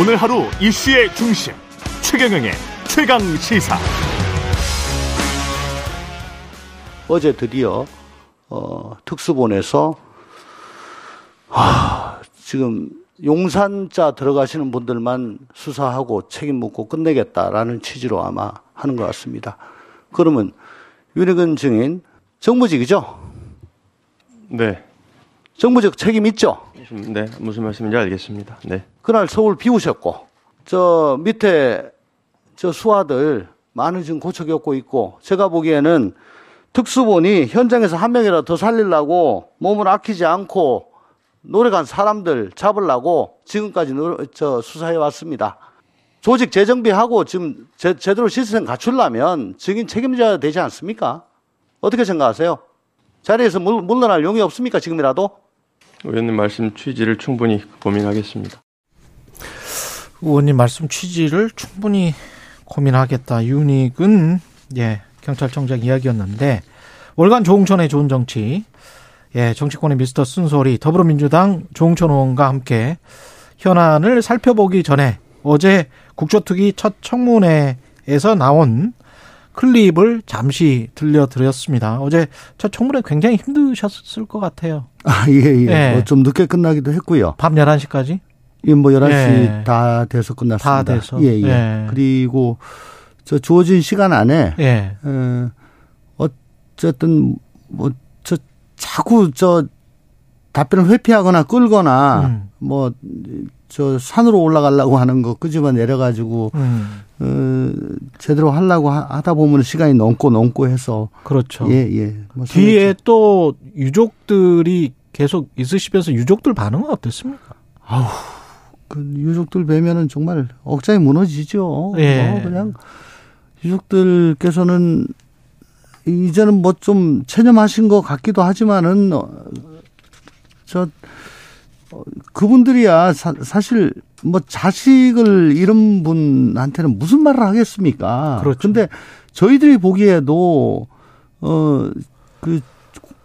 오늘 하루 이슈의 중심 최경영의 최강 시사. 어제 드디어 어, 특수본에서 하, 지금 용산자 들어가시는 분들만 수사하고 책임 묻고 끝내겠다라는 취지로 아마 하는 것 같습니다. 그러면 윤희근 증인 정무직이죠? 네. 정무직 책임 있죠? 네. 무슨 말씀인지 알겠습니다. 네. 그날 서울 비우셨고 저 밑에 저 수하들 많은 지금 고쳐 겪고 있고 제가 보기에는 특수본이 현장에서 한 명이라도 더 살리려고 몸을 아끼지 않고 노력한 사람들 잡으려고 지금까지 저 수사해 왔습니다. 조직 재정비하고 지금 제, 제대로 시스템 갖추려면 증인 책임져야 되지 않습니까? 어떻게 생각하세요? 자리에서 물, 물러날 용이 없습니까? 지금이라도? 의원님 말씀 취지를 충분히 고민하겠습니다. 의원님 말씀 취지를 충분히 고민하겠다. 유닉은 예 경찰청장 이야기였는데 월간 조홍천의 좋은 정치 예 정치권의 미스터 쓴소리 더불어민주당 조홍천 의원과 함께 현안을 살펴보기 전에 어제 국조특위 첫 청문회에서 나온 클립을 잠시 들려드렸습니다. 어제 첫 청문회 굉장히 힘드셨을 것 같아요. 아, 예, 예. 예. 뭐 좀 늦게 끝나기도 했고요. 밤 11시까지? 예, 뭐 11시 예. 다 돼서 끝났습니다. 다 돼서? 예, 예. 예. 그리고 저 주어진 시간 안에 예. 어, 어쨌든 뭐 저 자꾸 저 답변을 회피하거나 끌거나 음. 뭐 저 산으로 올라가려고 하는 거 끄집어 내려가지고 음, 어, 제대로 하려고 하- 하다 보면 시간이 넘고 넘고 해서 그렇죠. 예 예. 뭐 뒤에 또 유족들이 계속 있으시면서 유족들 반응은 어땠습니까? 그 유족들 뵈면은 정말 억장이 무너지죠. 예. 뭐 그냥 유족들께서는 이제는 뭐 좀 체념하신 것 같기도 하지만은 어, 저 어, 그분들이야 사, 사실 뭐 자식을 잃은 분한테는 무슨 말을 하겠습니까? 그렇죠. 근데 저희들이 보기에도 어그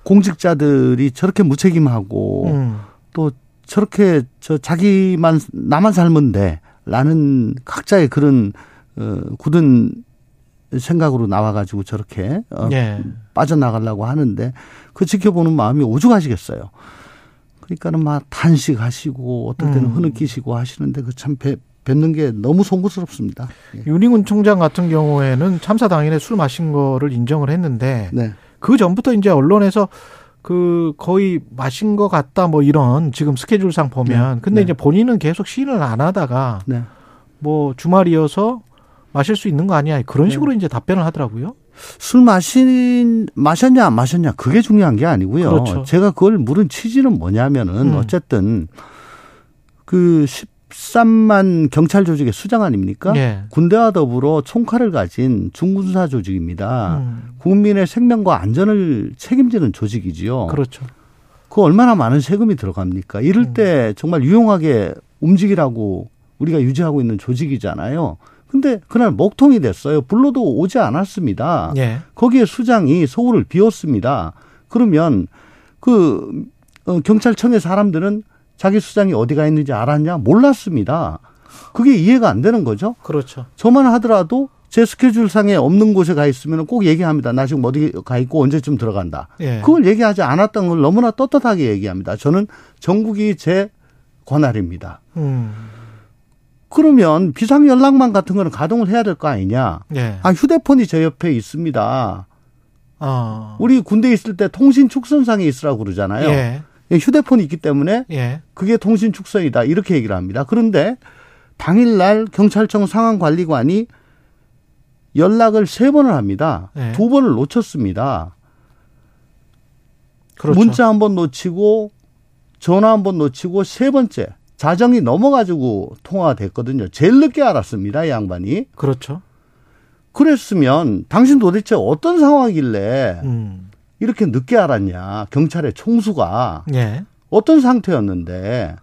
공직자들이 저렇게 무책임하고 음, 또 저렇게 저 자기만 나만 살면 돼라는 각자의 그런 어 굳은 생각으로 나와 가지고 저렇게 어, 예. 빠져나가려고 하는데 그 지켜보는 마음이 오죽하시겠어요. 그러니까는 막 단식하시고 어떨 때는 음. 흐느끼시고 하시는데 그 참 뵙는 게 너무 송구스럽습니다. 예. 윤희군 총장 같은 경우에는 참사 당일에 술 마신 거를 인정을 했는데 네. 그 전부터 이제 언론에서 그 거의 마신 것 같다 뭐 이런 지금 스케줄상 보면 네. 근데 네. 이제 본인은 계속 시인을 안 하다가 네. 뭐 주말이어서 마실 수 있는 거 아니야 그런 네. 식으로 이제 답변을 하더라고요. 술 마신 마셨냐 안 마셨냐 그게 중요한 게 아니고요. 그렇죠. 제가 그걸 물은 취지는 뭐냐면은 음. 어쨌든 그 13만 경찰 조직의 수장 아닙니까? 예. 군대와 더불어 총칼을 가진 중군사 조직입니다. 음, 국민의 생명과 안전을 책임지는 조직이지요. 그렇죠. 그 얼마나 많은 세금이 들어갑니까? 이럴 음. 때 정말 유용하게 움직이라고 우리가 유지하고 있는 조직이잖아요. 근데 그날 목통이 됐어요. 불러도 오지 않았습니다. 예. 거기에 수장이 서울을 비웠습니다. 그러면 그 어, 경찰청의 사람들은 자기 수장이 어디가 있는지 알았냐? 몰랐습니다. 그게 이해가 안 되는 거죠. 그렇죠. 저만 하더라도 제 스케줄상에 없는 곳에 가 있으면 꼭 얘기합니다. 나 지금 어디 가 있고 언제쯤 들어간다. 예. 그걸 얘기하지 않았던 걸 너무나 떳떳하게 얘기합니다. 저는 전국이 제 권한입니다. 음. 그러면 비상 연락망 같은 거는 가동을 해야 될 거 아니냐? 예. 아 휴대폰이 제 옆에 있습니다. 어. 우리 군대 에 있을 때 통신 축선상에 있으라고 그러잖아요. 예. 예, 휴대폰이 있기 때문에 예. 그게 통신 축선이다 이렇게 얘기를 합니다. 그런데 당일날 경찰청 상황관리관이 연락을 세 번을 합니다. 네. 두 번을 놓쳤습니다. 그렇죠. 문자 한 번 놓치고 전화 한 번 놓치고 세 번째 자정이 넘어가지고 통화가 됐거든요. 제일 늦게 알았습니다, 이 양반이. 그렇죠. 그랬으면 당신 도대체 어떤 상황이길래 음. 이렇게 늦게 알았냐? 경찰의 총수가 예. 어떤 상태였는데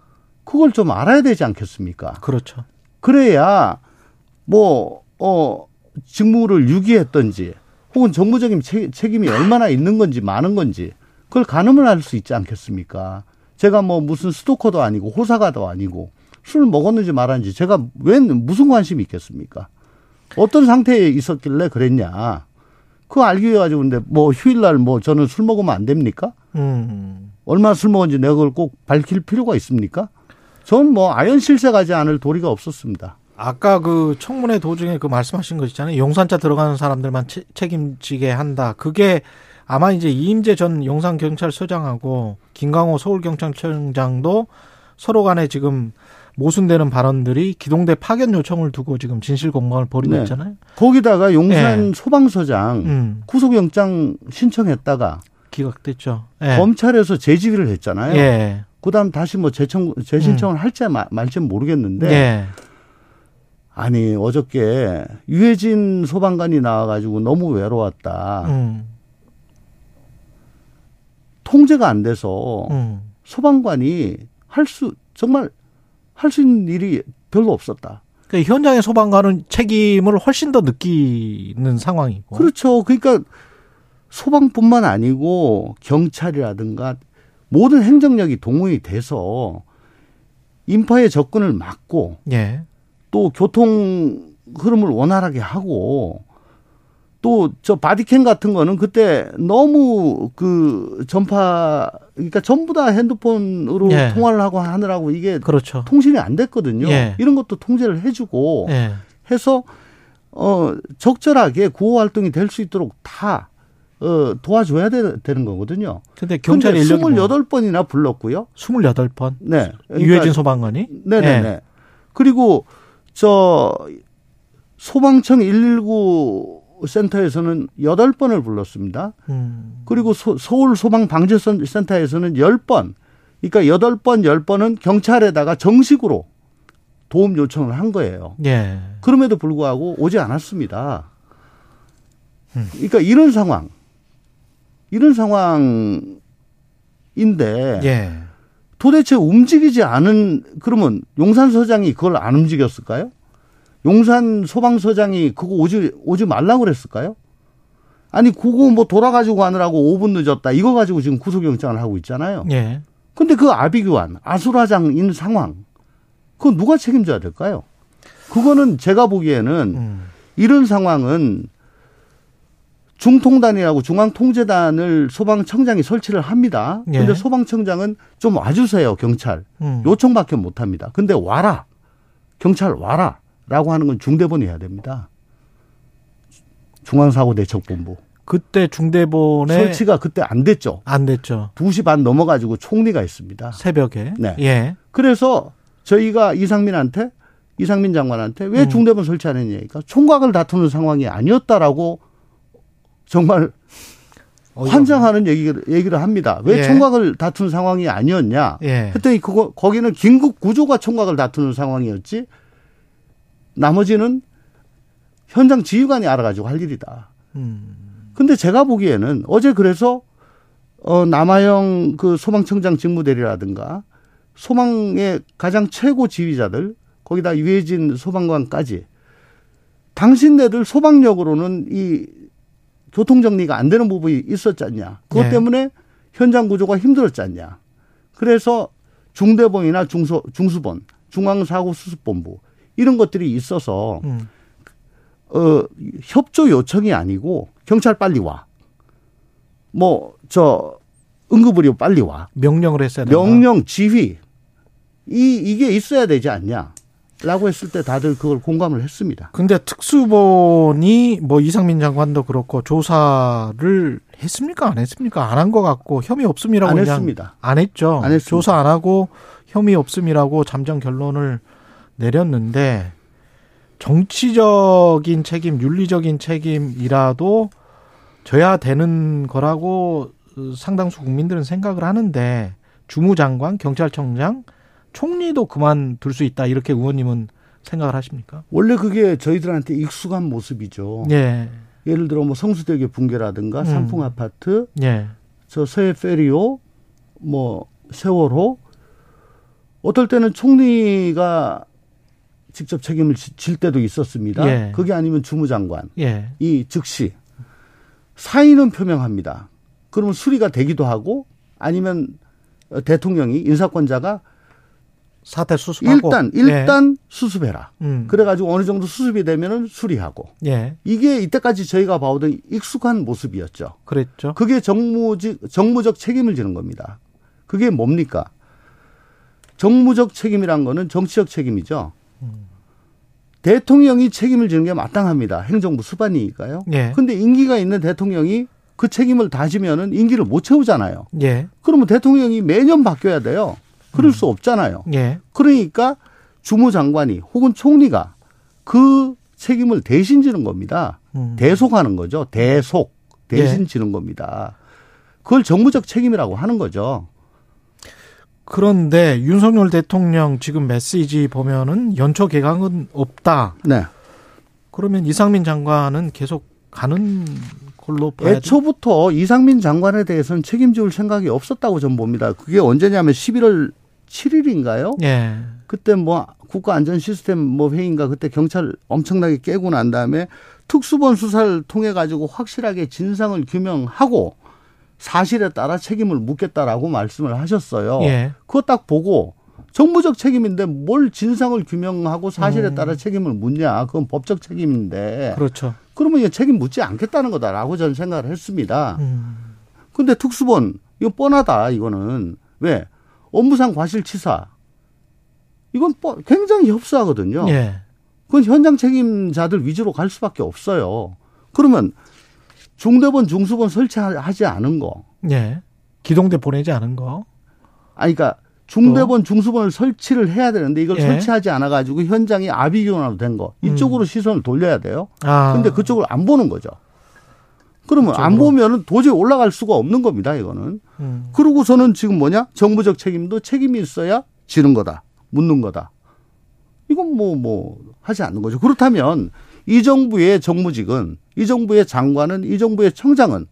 그걸 좀 알아야 되지 않겠습니까? 그렇죠. 그래야 뭐, 어, 직무를 유기했던지 혹은 정부적인 책- 책임이 얼마나 있는 건지 많은 건지 그걸 가늠을 할 수 있지 않겠습니까? 제가 뭐 무슨 스토커도 아니고 호사가도 아니고 술을 먹었는지 말았는지 제가 왜 무슨 관심이 있겠습니까? 어떤 상태에 있었길래 그랬냐. 그거 알기 위해 가지고 근데 뭐 휴일날 뭐 저는 술 먹으면 안 됩니까? 음. 얼마나 술 먹었는지 내가 그걸 꼭 밝힐 필요가 있습니까? 전 뭐 아연 실세가지 않을 도리가 없었습니다. 아까 그 청문회 도중에 그 말씀하신 거 있잖아요. 용산차 들어가는 사람들만 채, 책임지게 한다. 그게 아마 이제 이임재 전 용산경찰서장하고 김강호 서울경찰청장도 서로 간에 지금 모순되는 발언들이 기동대 파견 요청을 두고 지금 진실 공방을 벌이고 네. 있잖아요. 거기다가 용산 예. 소방서장 음, 구속영장 신청했다가 기각됐죠. 예. 검찰에서 재지휘를 했잖아요. 예. 그다음 다시 뭐 재청 재신청을 할지 마- 말지는 모르겠는데 예. 아니 어저께 유해진 소방관이 나와가지고 너무 외로웠다. 음, 통제가 안 돼서 음. 소방관이 할 수 정말 할 수 있는 일이 별로 없었다. 그러니까 현장의 소방관은 책임을 훨씬 더 느끼는 상황이고. 그렇죠. 그러니까 소방뿐만 아니고 경찰이라든가 모든 행정력이 동원이 돼서 인파의 접근을 막고 예. 또 교통 흐름을 원활하게 하고 또 저 바디캠 같은 거는 그때 너무 그 전파 그러니까 전부 다 핸드폰으로 예. 통화를 하고 하느라고 이게 그렇죠. 통신이 안 됐거든요. 예. 이런 것도 통제를 해주고 예. 해서 어 적절하게 구호 활동이 될 수 있도록 다 어, 도와줘야 되, 는 거거든요. 근데 경찰 인력이 뭐 28번이나 불렀고요. 28번. 네. 그러니까 유해진 소방관이? 네네네. 예. 그리고 저 소방청 119 센터에서는 8번을 불렀습니다. 음. 그리고 소, 서울 소방 방재 센터에서는 10번. 그러니까 8번, 10번은 경찰에다가 정식으로 도움 요청을 한 거예요. 예. 그럼에도 불구하고 오지 않았습니다. 음. 그러니까 이런 상황, 이런 상황인데 예. 도대체 움직이지 않은 그러면 용산서장이 그걸 안 움직였을까요? 용산 소방서장이 그거 오지 오지 말라고 그랬을까요? 아니 그거 뭐 돌아가지고 가느라고 5분 늦었다 이거 가지고 지금 구속영장을 하고 있잖아요. 예. 근데 그 아비규환 아수라장인 상황 그거 누가 책임져야 될까요? 그거는 제가 보기에는 음. 이런 상황은 중통단이라고 중앙통제단을 소방청장이 설치를 합니다. 예. 근데 소방청장은 좀 와주세요, 경찰. 음. 요청밖에 못 합니다. 근데 와라. 경찰 와라. 라고 하는 건 중대본이 해야 됩니다. 중앙사고대책본부. 그때 중대본에 설치가 그때 안 됐죠. 안 됐죠. 2시 반 넘어 가지고 총리가 있습니다. 새벽에. 네. 예. 그래서 저희가 이상민한테 이상민 장관한테 왜 음. 중대본 설치 안 했냐니까 총각을 다투는 상황이 아니었다라고 정말 환장하는 얘기를 얘기를 합니다. 왜 예. 총각을 다투는 상황이 아니었냐? 예. 했더니 그거 거기는 긴급 구조가 총각을 다투는 상황이었지. 나머지는 현장 지휘관이 알아가지고 할 일이다. 음. 근데 제가 보기에는 어제 그래서 어 남아영 그 소방청장 직무대리라든가 소방의 가장 최고 지휘자들 거기다 유해진 소방관까지 당신네들 소방력으로는 이 교통 정리가 안 되는 부분이 있었지 않냐. 그것 네. 때문에 현장 구조가 힘들었지 않냐. 그래서 중대본이나 중소 중수본, 중앙사고수습본부 이런 것들이 있어서 음. 어, 협조 요청이 아니고 경찰 빨리 와. 뭐 저 응급의료 빨리 와. 명령을 했어야 된다. 명령 지휘 이 이게 있어야 되지 않냐. 라고 했을 때 다들 그걸 공감을 했습니다. 근데 특수본이 뭐 이상민 장관도 그렇고 조사를 했습니까? 안 했습니까? 안 한 것 같고 혐의 없음이라고 안 했습니다. 안 했죠. 안 했습니다. 조사 안 하고 혐의 없음이라고 잠정 결론을 내렸는데 정치적인 책임, 윤리적인 책임이라도 져야 되는 거라고 상당수 국민들은 생각을 하는데 주무장관, 경찰청장, 총리도 그만둘 수 있다 이렇게 의원님은 생각을 하십니까? 원래 그게 저희들한테 익숙한 모습이죠. 예, 예를 들어 뭐 성수대교 붕괴라든가 음. 삼풍 아파트, 예, 저 서해 페리오, 뭐 세월호 어떨 때는 총리가 직접 책임을 지- 질 때도 있었습니다. 예. 그게 아니면 주무장관 예, 이 즉시 사의는 표명합니다. 그러면 수리가 되기도 하고 아니면 대통령이 인사권자가 사태 수습하고 일단 일단 수습해라. 예. 음. 그래가지고 어느 정도 수습이 되면은 수리하고 예. 이게 이때까지 저희가 봐오던 익숙한 모습이었죠. 그랬죠. 그게 정무직 정무적 책임을 지는 겁니다. 그게 뭡니까? 정무적 책임이란 거는 정치적 책임이죠. 대통령이 책임을 지는 게 마땅합니다. 행정부 수반이니까요. 예. 근데 임기가 있는 대통령이 그 책임을 다지면은 임기를 못 채우잖아요. 예. 그러면 대통령이 매년 바뀌어야 돼요. 그럴 수 없잖아요. 예. 그러니까 주무장관이 혹은 총리가 그 책임을 대신 지는 겁니다. 음. 대속하는 거죠. 대속. 대신 예. 지는 겁니다. 그걸 정부적 책임이라고 하는 거죠. 그런데 윤석열 대통령 지금 메시지 보면은 연초 개강은 없다. 네. 그러면 이상민 장관은 계속 가는 걸로 봐야 돼. 애초부터 이상민 장관에 대해서는 책임질 생각이 없었다고 저는 봅니다. 그게 언제냐면 11월 7일인가요? 예. 그때 뭐 국가안전 시스템 뭐 회의인가 그때 경찰 엄청나게 깨고 난 다음에 특수본 수사를 통해 가지고 확실하게 진상을 규명하고 사실에 따라 책임을 묻겠다라고 말씀을 하셨어요. 예. 그거 딱 보고 정부적 책임인데 뭘 진상을 규명하고 사실에 음. 따라 책임을 묻냐? 그건 법적 책임인데. 그렇죠. 그러면 이거 책임 묻지 않겠다는 거다라고 저는 생각을 했습니다. 음. 근데 특수본 이거 뻔하다 이거는 왜 업무상 과실치사 이건 뻔- 굉장히 협소하거든요. 예. 그건 현장 책임자들 위주로 갈 수밖에 없어요. 그러면 중대본 중수본 설치하지 않은 거, 예. 기동대 보내지 않은 거. 아니 그러니까 중대본 중수본을 설치를 해야 되는데 이걸 예. 설치하지 않아 가지고 현장이 아비규환으로 된 거 이쪽으로 시선을 돌려야 돼요. 아. 근데 그쪽을 안 보는 거죠. 그러면 안 그쪽으로. 보면은 도저히 올라갈 수가 없는 겁니다. 이거는. 음. 그러고서는 지금 뭐냐? 정부적 책임도 책임이 있어야 지는 거다. 묻는 거다. 이건 뭐, 뭐, 하지 않는 거죠. 그렇다면 이 정부의 정무직은, 이 정부의 장관은, 이 정부의 청장은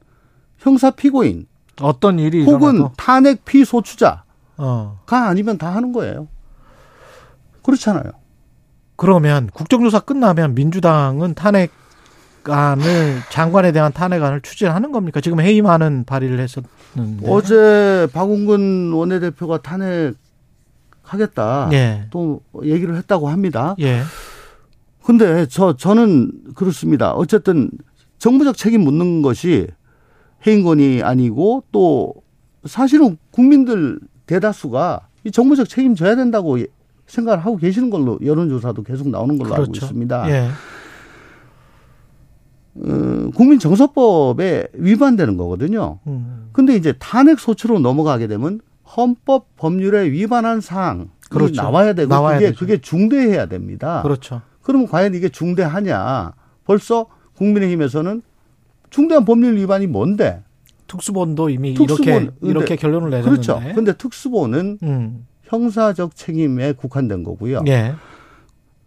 형사 피고인 어떤 일이 혹은 일어나도 탄핵 피소추자가 어. 아니면 다 하는 거예요. 그렇잖아요. 그러면 국정조사 끝나면 민주당은 탄핵안을 장관에 대한 탄핵안을 추진하는 겁니까? 지금 해임하는 발의를 했었는데. 어제 박웅근 원내대표가 탄핵 하겠다. 예. 또 얘기를 했다고 합니다. 예. 근데 저 저는 그렇습니다. 어쨌든 정부적 책임 묻는 것이 해임권이 아니고 또 사실은 국민들 대다수가 이 정부적 책임 져야 된다고 예- 생각을 하고 계시는 걸로 여론조사도 계속 나오는 걸로 알고 그렇죠. 있습니다. 예. 어, 국민 정서법에 위반되는 거거든요. 음. 근데 이제 탄핵 소추로 넘어가게 되면 헌법 법률에 위반한 사항이 그렇죠. 나와야 되고 나와야 그게 되죠. 그게 중대해야 됩니다. 그렇죠. 그러면 과연 이게 중대하냐? 벌써 국민의힘에서는 중대한 법률 위반이 뭔데? 특수본도 이미 특수본, 이렇게 이렇게 결론을 내렸는데. 그렇죠. 근데 특수본은 음. 형사적 책임에 국한된 거고요. 예.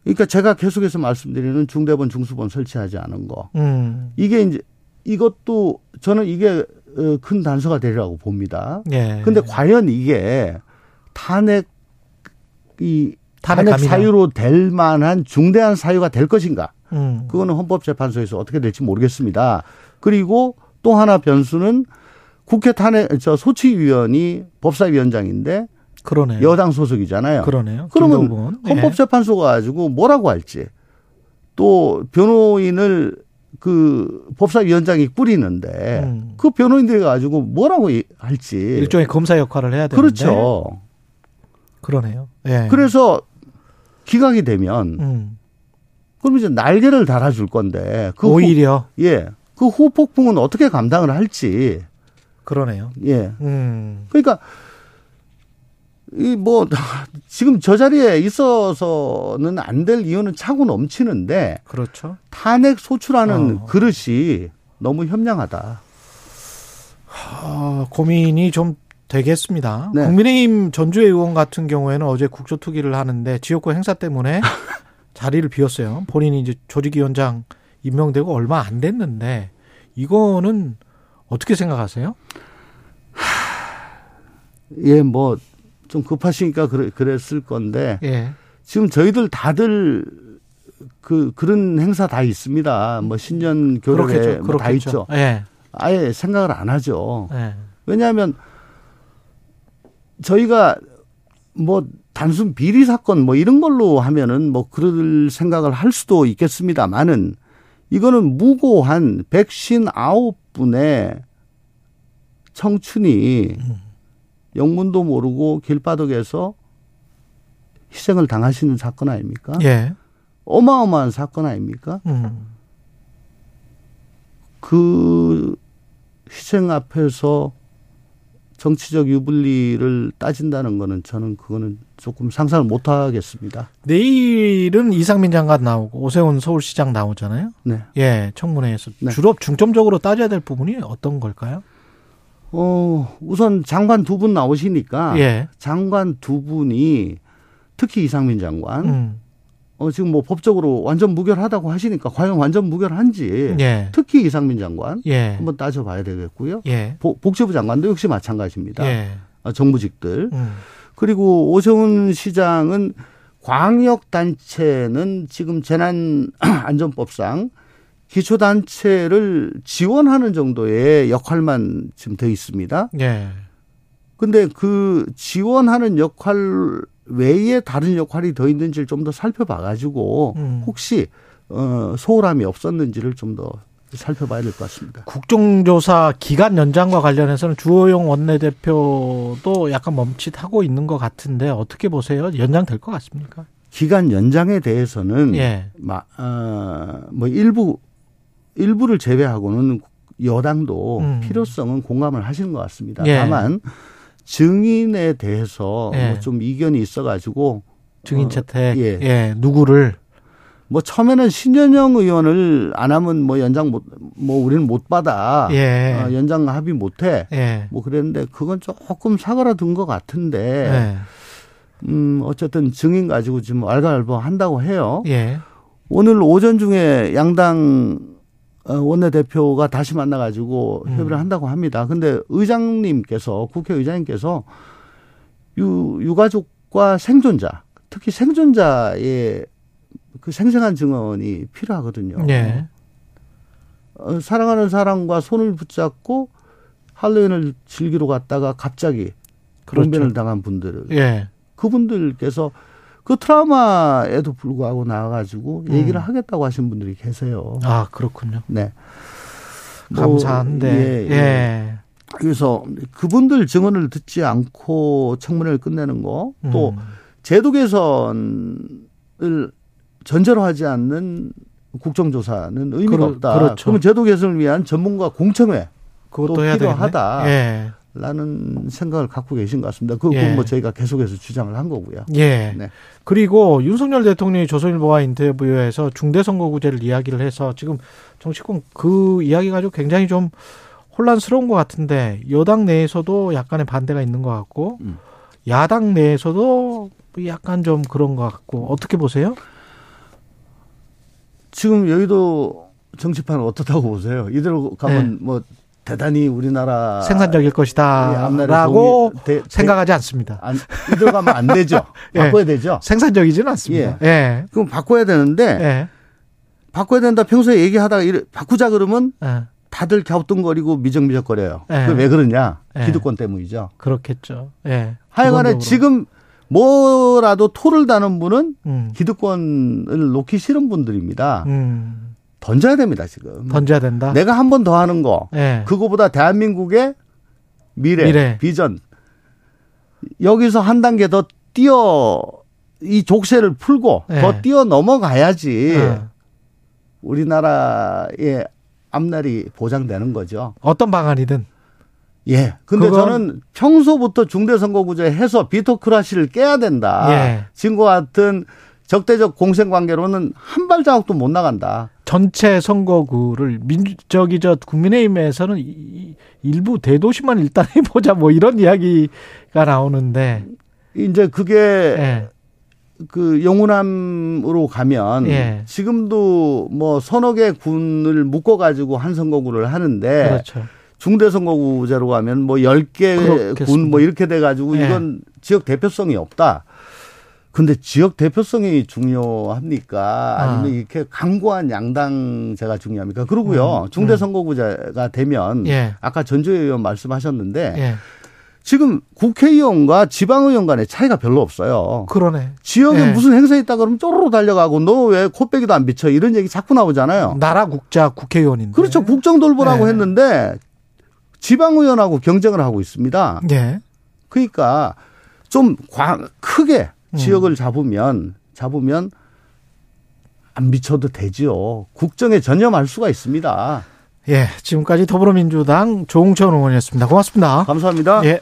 그러니까 제가 계속해서 말씀드리는 중대본, 중수본 설치하지 않은 거. 음. 이게 이제 이것도 저는 이게 어, 큰 단서가 되리라고 봅니다. 예. 근데 과연 이게 탄핵 이 탄핵. 사유로 될 만한 중대한 사유가 될 것인가? 음. 그거는 헌법재판소에서 어떻게 될지 모르겠습니다. 그리고 또 하나 변수는 국회 탄핵 저 소치위원이 법사위원장인데 그러네요. 여당 소속이잖아요. 그러네요. 그러면 김동건. 예. 헌법재판소가 가지고 뭐라고 할지 또 변호인을 그 법사위원장이 꾸리는데 음. 그 변호인들이 가지고 뭐라고 이- 할지 일종의 검사 역할을 해야 되는데. 그렇죠. 그러네요. 예. 그래서 기각이 되면 음. 그럼 이제 날개를 달아줄 건데 그 후- 오히려 예. 그 후폭풍은 어떻게 감당을 할지. 그러네요. 예. 음. 그러니까 이 뭐 지금 저 자리에 있어서는 안 될 이유는 차고 넘치는데 그렇죠. 탄핵 소추라는 어. 그릇이 너무 현명하다. 아, 고민이 좀 되겠습니다. 네. 국민의힘 전주의 의원 같은 경우에는 어제 국조투기를 하는데 지역구 행사 때문에 자리를 비웠어요. 본인이 이제 조직위원장 임명되고 얼마 안 됐는데 이거는 어떻게 생각하세요? 예, 뭐 좀 급하시니까 그랬을 건데 예. 지금 저희들 다들 그 그런 행사 다 있습니다. 뭐 신년 그렇겠죠. 뭐다 그렇겠죠. 있죠. 예. 아예 생각을 안 하죠. 예. 왜냐하면 저희가 뭐 단순 비리 사건 뭐 이런 걸로 하면은 뭐 그럴 생각을 할 수도 있겠습니다만은 이거는 무고한 159분의 청춘이 영문도 모르고 길바닥에서 희생을 당하시는 사건 아닙니까? 예. 어마어마한 사건 아닙니까? 음. 그 희생 앞에서 정치적 유불리를 따진다는 거는 저는 그거는 조금 상상을 못 하겠습니다. 내일은 이상민 장관 나오고 오세훈 서울시장 나오잖아요. 네. 예, 청문회에서 네. 주로 중점적으로 따져야 될 부분이 어떤 걸까요? 어, 우선 장관 두 분 나오시니까 예. 장관 두 분이 특히 이상민 장관 음. 어, 지금 뭐 법적으로 완전 무결하다고 하시니까 과연 완전 무결한지 예. 특히 이상민 장관 예. 한번 따져봐야 되겠고요. 예. 보- 복지부 장관도 역시 마찬가지입니다. 예. 어, 정부직들 음. 그리고 오세훈 시장은 광역 단체는 지금 재난 안전법상 기초 단체를 지원하는 정도의 역할만 지금 돼 있습니다. 예. 근데 그 지원하는 역할 외에 다른 역할이 더 있는지를 좀 더 살펴봐 가지고 음. 혹시 어 소홀함이 없었는지를 좀 더 살펴봐야 될 것 같습니다. 국정조사 기간 연장과 관련해서는 주호영 원내대표도 약간 멈칫하고 있는 것 같은데 어떻게 보세요? 연장될 것 같습니까? 기간 연장에 대해서는 예. 마, 어, 뭐 일부 일부를 제외하고는 여당도 음. 필요성은 공감을 하시는 것 같습니다. 예. 다만 증인에 대해서 예. 뭐좀 이견이 있어가지고 증인 어, 채택. 예. 예. 누구를 뭐 처음에는 신현영 의원을 안 하면 뭐 연장 못 뭐 우리는 못 받아 예. 어, 연장 합의 못해 예. 뭐 그랬는데 그건 조금 사그라든 것 같은데 예. 음 어쨌든 증인 가지고 지금 알갈보 한다고 해요. 예. 오늘 오전 중에 양당 어, 원내대표가 다시 만나가지고 음. 협의를 한다고 합니다. 근데 의장님께서, 국회의장님께서 유, 유가족과 생존자, 특히 생존자의 그 생생한 증언이 필요하거든요. 예. 어, 사랑하는 사람과 손을 붙잡고 할로윈을 즐기러 갔다가 갑자기 그렇죠. 공변을 당한 분들을 예. 그분들께서 그 트라우마에도 불구하고 나와가지고 음. 얘기를 하겠다고 하신 분들이 계세요. 아, 그렇군요. 네. 뭐, 감사한데. 예, 예. 예. 그래서 그분들 증언을 듣지 않고 청문회를 끝내는 거, 또 음. 제도 개선을 전제로 하지 않는 국정조사는 의미가 그러- 없다. 그렇죠. 그러면 제도 개선을 위한 전문가 공청회 그것도 필요하다. 예. 라는 생각을 갖고 계신 것 같습니다. 그 예. 뭐 저희가 계속해서 주장을 한 거고요. 예. 네. 그리고 윤석열 대통령이 조선일보와 인터뷰에서 중대선거구제를 이야기를 해서 지금 정치권 그 이야기 가지고 굉장히 좀 혼란스러운 것 같은데 여당 내에서도 약간의 반대가 있는 것 같고 음. 야당 내에서도 약간 좀 그런 것 같고 어떻게 보세요? 지금 여의도 정치판은 어떻다고 보세요? 이대로 가면 뭐 대단히 우리나라 네. 생산적일 예, 것이다라고 돼- 생각하지 않습니다. 안, 이대로 가면 안 되죠. 예. 바꿔야 되죠. 생산적이지는 않습니다. 예. 그럼 바꿔야 되는데 예. 바꿔야 된다 평소에 얘기하다가 이래, 바꾸자 그러면 예. 다들 갸우뚱거리고 미적미적거려요. 예. 그게 왜 그러냐? 예. 기득권 때문이죠. 그렇겠죠. 예. 하여간에. 지금 뭐라도 토를 다는 분은 음. 기득권을 놓기 싫은 분들입니다. 음. 던져야 됩니다, 지금. 던져야 된다. 내가 한 번 더 하는 거. 예. 그거보다 대한민국의 미래, 미래. 비전 여기서 한 단계 더 뛰어 이 족쇄를 풀고 네. 더 뛰어 넘어가야지 어. 우리나라의 앞날이 보장되는 거죠. 어떤 방안이든 예. 근데 그건- 저는 평소부터 중대선거구제 해서 비토크라시를 깨야 된다. 예. 지금과 같은 적대적 공생 관계로는 한 발자국도 못 나간다. 전체 선거구를 민 저기 저 국민의힘에서는 이- 일부 대도시만 일단 해보자 뭐 이런 이야기가 나오는데 이제 그게 예. 그 영호남으로 가면 예. 지금도 뭐 서너 개 군을 묶어 가지고 한 선거구를 하는데 그렇죠. 중대 선거구제로 가면 뭐 10개 그렇겠습니다. 군뭐 이렇게 돼 가지고 예. 이건 지역 대표성이 없다. 근데 지역 대표성이 중요합니까? 아니면 아. 이렇게 강고한 양당제가 중요합니까? 그러고요. 음, 중대 음. 선거구제가 되면 예. 아까 전주혜 의원 말씀하셨는데 예. 지금 국회의원과 지방의원 간의 차이가 별로 없어요. 그러네. 지역에 네. 무슨 행사 있다 그러면 쪼르르 달려가고 너 왜 코빼기도 안 비쳐 이런 얘기 자꾸 나오잖아요. 나라 국자 국회의원인데. 그렇죠. 국정 돌보라고 네. 했는데 지방의원하고 경쟁을 하고 있습니다. 예. 그러니까 좀 광, 크게 음. 지역을 잡으면 잡으면 안 비춰도 되지요. 국정에 전념할 수가 있습니다. 예. 지금까지 더불어민주당 조홍천 의원이었습니다. 고맙습니다. 감사합니다. 예.